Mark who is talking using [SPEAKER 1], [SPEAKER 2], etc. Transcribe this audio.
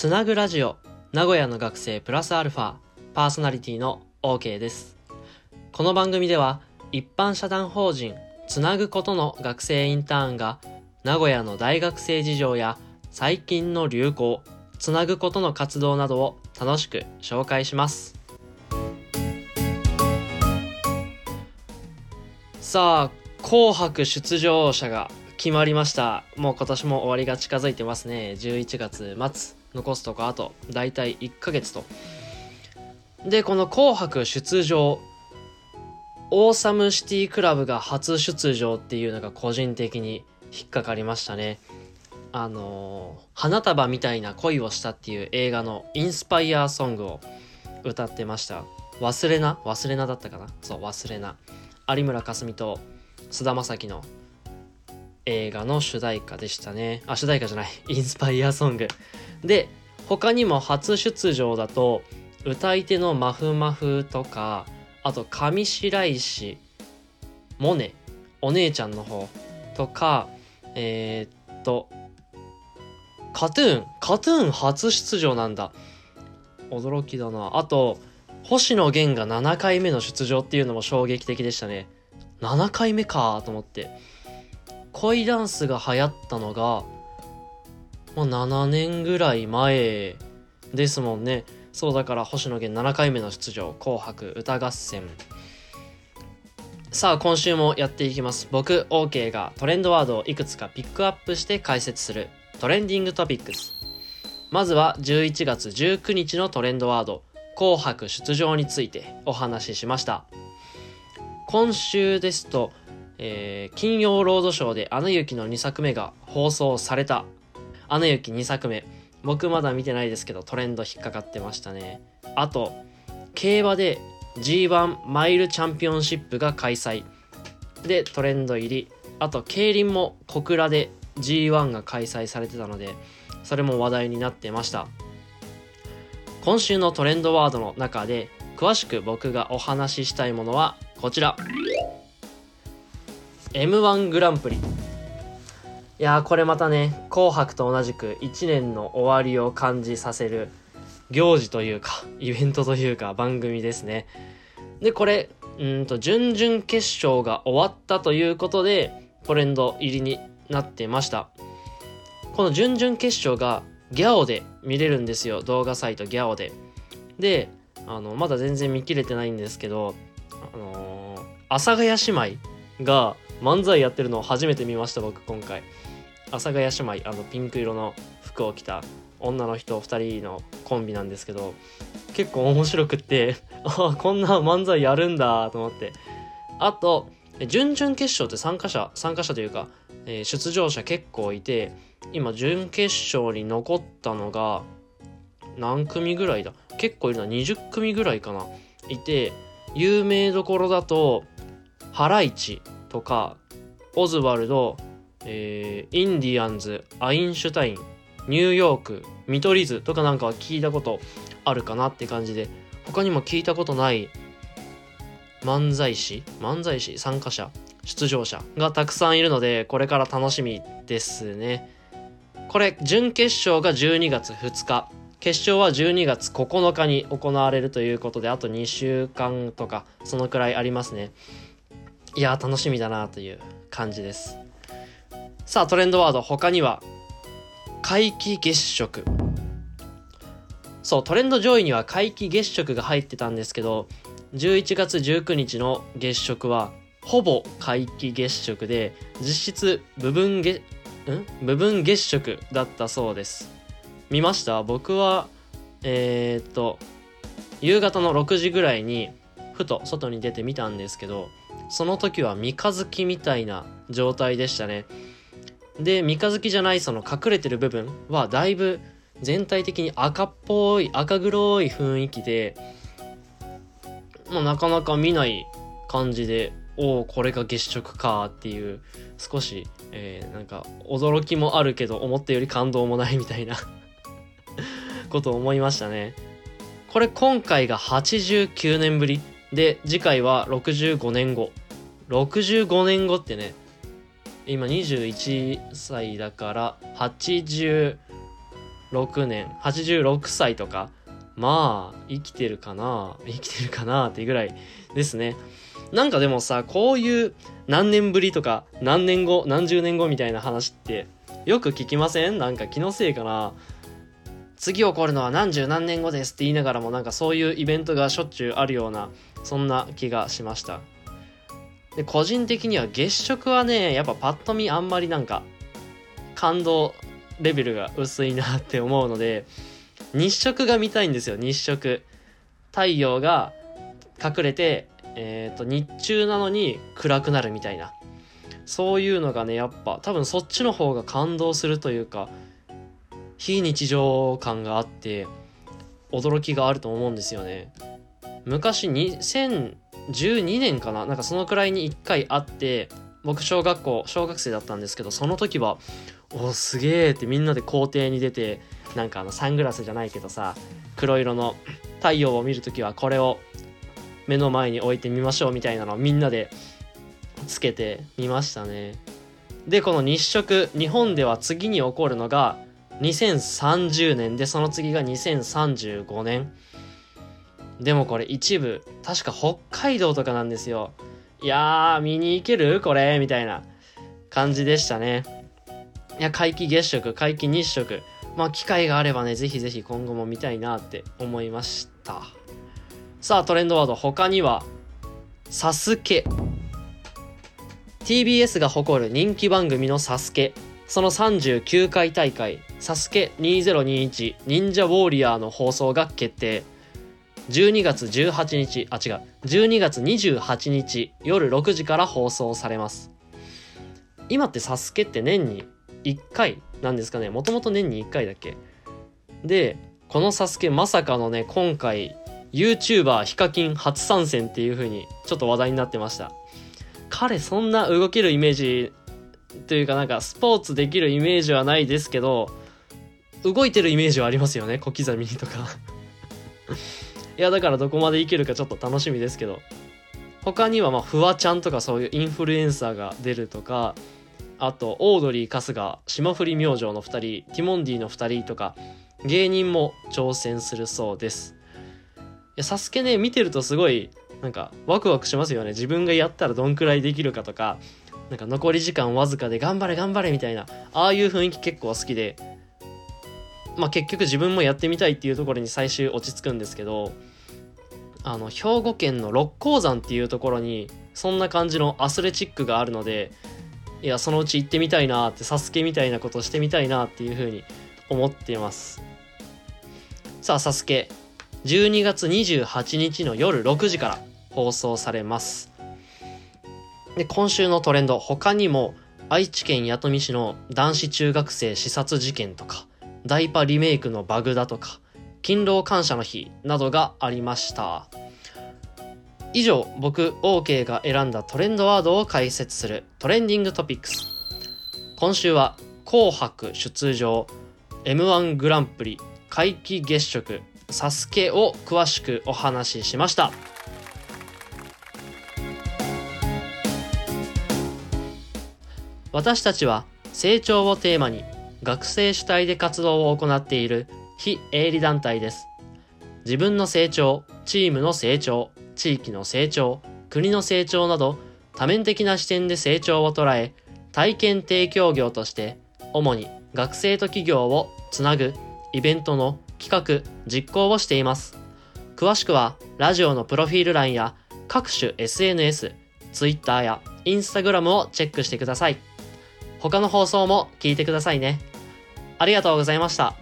[SPEAKER 1] つなぐラジオ名古屋の学生プラスアルファパーソナリティの OK です。この番組では一般社団法人つなぐことの学生インターンが名古屋の大学生事情や最近の流行つなぐことの活動などを楽しく紹介します。さあ紅白出場者が決まりました。もう今年も終わりが近づいてますね。11月末。残すとこあと大体1ヶ月と。でこの紅白出場オーサムシティクラブが初出場っていうのが個人的に引っかかりましたね。あの、花束みたいな恋をしたっていう映画のインスパイアソングを歌ってました。忘れな？忘れなだったかな？そう忘れな。有村架純と菅田将暉の映画の主題歌でしたね。あ主題歌じゃない。インスパイアソング。で他にも初出場だと歌い手のまふまふとかあと上白石萌音お姉ちゃんの方とかえー、っとカトゥーン。カトゥーン初出場なんだ。驚きだな。あと星野源が7回目の出場っていうのも衝撃的でしたね。7回目かと思って。恋ダンスが流行ったのがもう7年ぐらい前ですもんね。そうだから星野源7回目の出場紅白歌合戦。さあ今週もやっていきます。僕 OK がトレンドワードをいくつかピックアップして解説するトレンディングトピックス。まずは11月19日のトレンドワード紅白出場についてお話ししました。今週ですと、えー、金曜ロードショーで「アナ雪」の2作目が放送された「アナ雪」2作目。僕まだ見てないですけどトレンド引っかかってましたね。あと競馬で G1 マイルチャンピオンシップが開催。でトレンド入り。あと競輪も小倉で G1 が開催されてたのでそれも話題になってました。今週のトレンドワードの中で詳しく僕がお話ししたいものはこちら。M1 グランプリ。いやーこれまたね紅白と同じく1年の終わりを感じさせる行事というかイベントというか番組ですね。でこれうんと準々決勝が終わったということでトレンド入りになってました。この準々決勝がギャオで見れるんですよ。動画サイトギャオで。であのまだ全然見切れてないんですけどあのー、阿佐ヶ谷姉妹が漫才やってるのを初めて見ました僕今回。阿佐ヶ谷姉妹あのピンク色の服を着た女の人2人のコンビなんですけど結構面白くって ああこんな漫才やるんだと思って。あと準々決勝って参加者参加者というか、えー、出場者結構いて今準決勝に残ったのが何組ぐらいだ？結構いるな。20組ぐらいかな。いて有名どころだとハライチ。とかオズワルドえー、インディアンズ、アインシュタイン、ニューヨーク、見取り図とかなんかは聞いたことあるかなって感じで、他にも聞いたことない漫才師漫才師参加者出場者がたくさんいるので、これから楽しみですね。これ、準決勝が12月2日。決勝は12月9日に行われるということで、あと2週間とか、そのくらいありますね。いや楽しみだなという感じです。さあトレンドワード他には皆既月食。そうトレンド上位には皆既月食が入ってたんですけど11月19日の月食はほぼ皆既月食で実質部分月ん？部分月食だったそうです。見ました？僕はえー、っと夕方の6時ぐらいにふと外に出てみたんですけどその時は三日月みたいな状態でしたね。で三日月じゃないその隠れてる部分はだいぶ全体的に赤っぽい赤黒い雰囲気で、まあ、なかなか見ない感じでおおこれが月食かっていう少し、えー、なんか驚きもあるけど思ったより感動もないみたいな ことを思いましたね。これ今回が89年ぶりで次回は65年後。65年後ってね今21歳だから86年86歳とかまあ生きてるかな生きてるかなってぐらいですね。なんかでもさこういう何年ぶりとか何年後何十年後みたいな話ってよく聞きません？なんか気のせいかな？次起こるのは何十何年後ですって言いながらもなんかそういうイベントがしょっちゅうあるようなそんな気がしました。で個人的には月食はねやっぱパッと見あんまりなんか感動レベルが薄いなって思うので日食が見たいんですよ日食。太陽が隠れてえっ、ー、と日中なのに暗くなるみたいな。そういうのがねやっぱ多分そっちの方が感動するというか非日常感があって驚きがあると思うんですよね。昔12年かな？なんかそのくらいに1回あって僕小学校小学生だったんですけどその時はおすげえってみんなで校庭に出てなんかあのサングラスじゃないけどさ黒色の太陽を見る時はこれを目の前に置いてみましょうみたいなのをみんなでつけてみましたね。でこの日食日本では次に起こるのが2030年。でその次が2035年。でもこれ一部確か北海道とかなんですよ。いやー見に行けるこれみたいな感じでしたね。いや皆既月食皆既日食。まあ機会があればねぜひぜひ今後も見たいなって思いました。さあトレンドワード他にはサスケ。TBS が誇る人気番組のサスケ。その39回大会サスケ2021忍者ウォーリアーの放送が決定。12月18日あ違う。12月28日夜6時から放送されます。今ってサスケって年に1回なんですかね。もともと年に1回だっけ。でこのサスケまさかのね今回 YouTuber ヒカキン初参戦っていう風にちょっと話題になってました。彼そんな動けるイメージというかなんかスポーツできるイメージはないですけど動いてるイメージはありますよね。小刻みにとか。いやだからどこまでいけるかちょっと楽しみですけど。他にはまあフワちゃんとかそういうインフルエンサーが出るとかあとオードリー春日霜降り明星の2人ティモンディの2人とか芸人も挑戦するそうです。いや、サスケね、見てるとすごい、なんか、ワクワクしますよね。自分がやったらどんくらいできるかとか、なんか残り時間わずかで頑張れ頑張れみたいな、ああいう雰囲気結構好きで、まあ結局自分もやってみたいっていうところに最終落ち着くんですけど、あの、兵庫県の六甲山っていうところに、そんな感じのアスレチックがあるので、いや、そのうち行ってみたいなって、サスケみたいなことしてみたいなっていうふうに思っています。さあ、サスケ。12月28日の夜6時から放送されます。で、今週のトレンド、他にも愛知県弥富市の男子中学生刺殺事件とか、ダイパリメイクのバグだとか、勤労感謝の日などがありました。以上、僕、OK が選んだトレンドワードを解説するトレンディングトピックス。今週は、紅白出場、M1 グランプリ、皆既月食、サスケを詳しくお話ししました私たちは成長をテーマに学生主体で活動を行っている非営利団体です自分の成長チームの成長地域の成長国の成長など多面的な視点で成長を捉え体験提供業として主に学生と企業をつなぐイベントの企画、実行をしています。詳しくは、ラジオのプロフィール欄や各種 SNS、Twitter や Instagram をチェックしてください。他の放送も聞いてくださいね。ありがとうございました。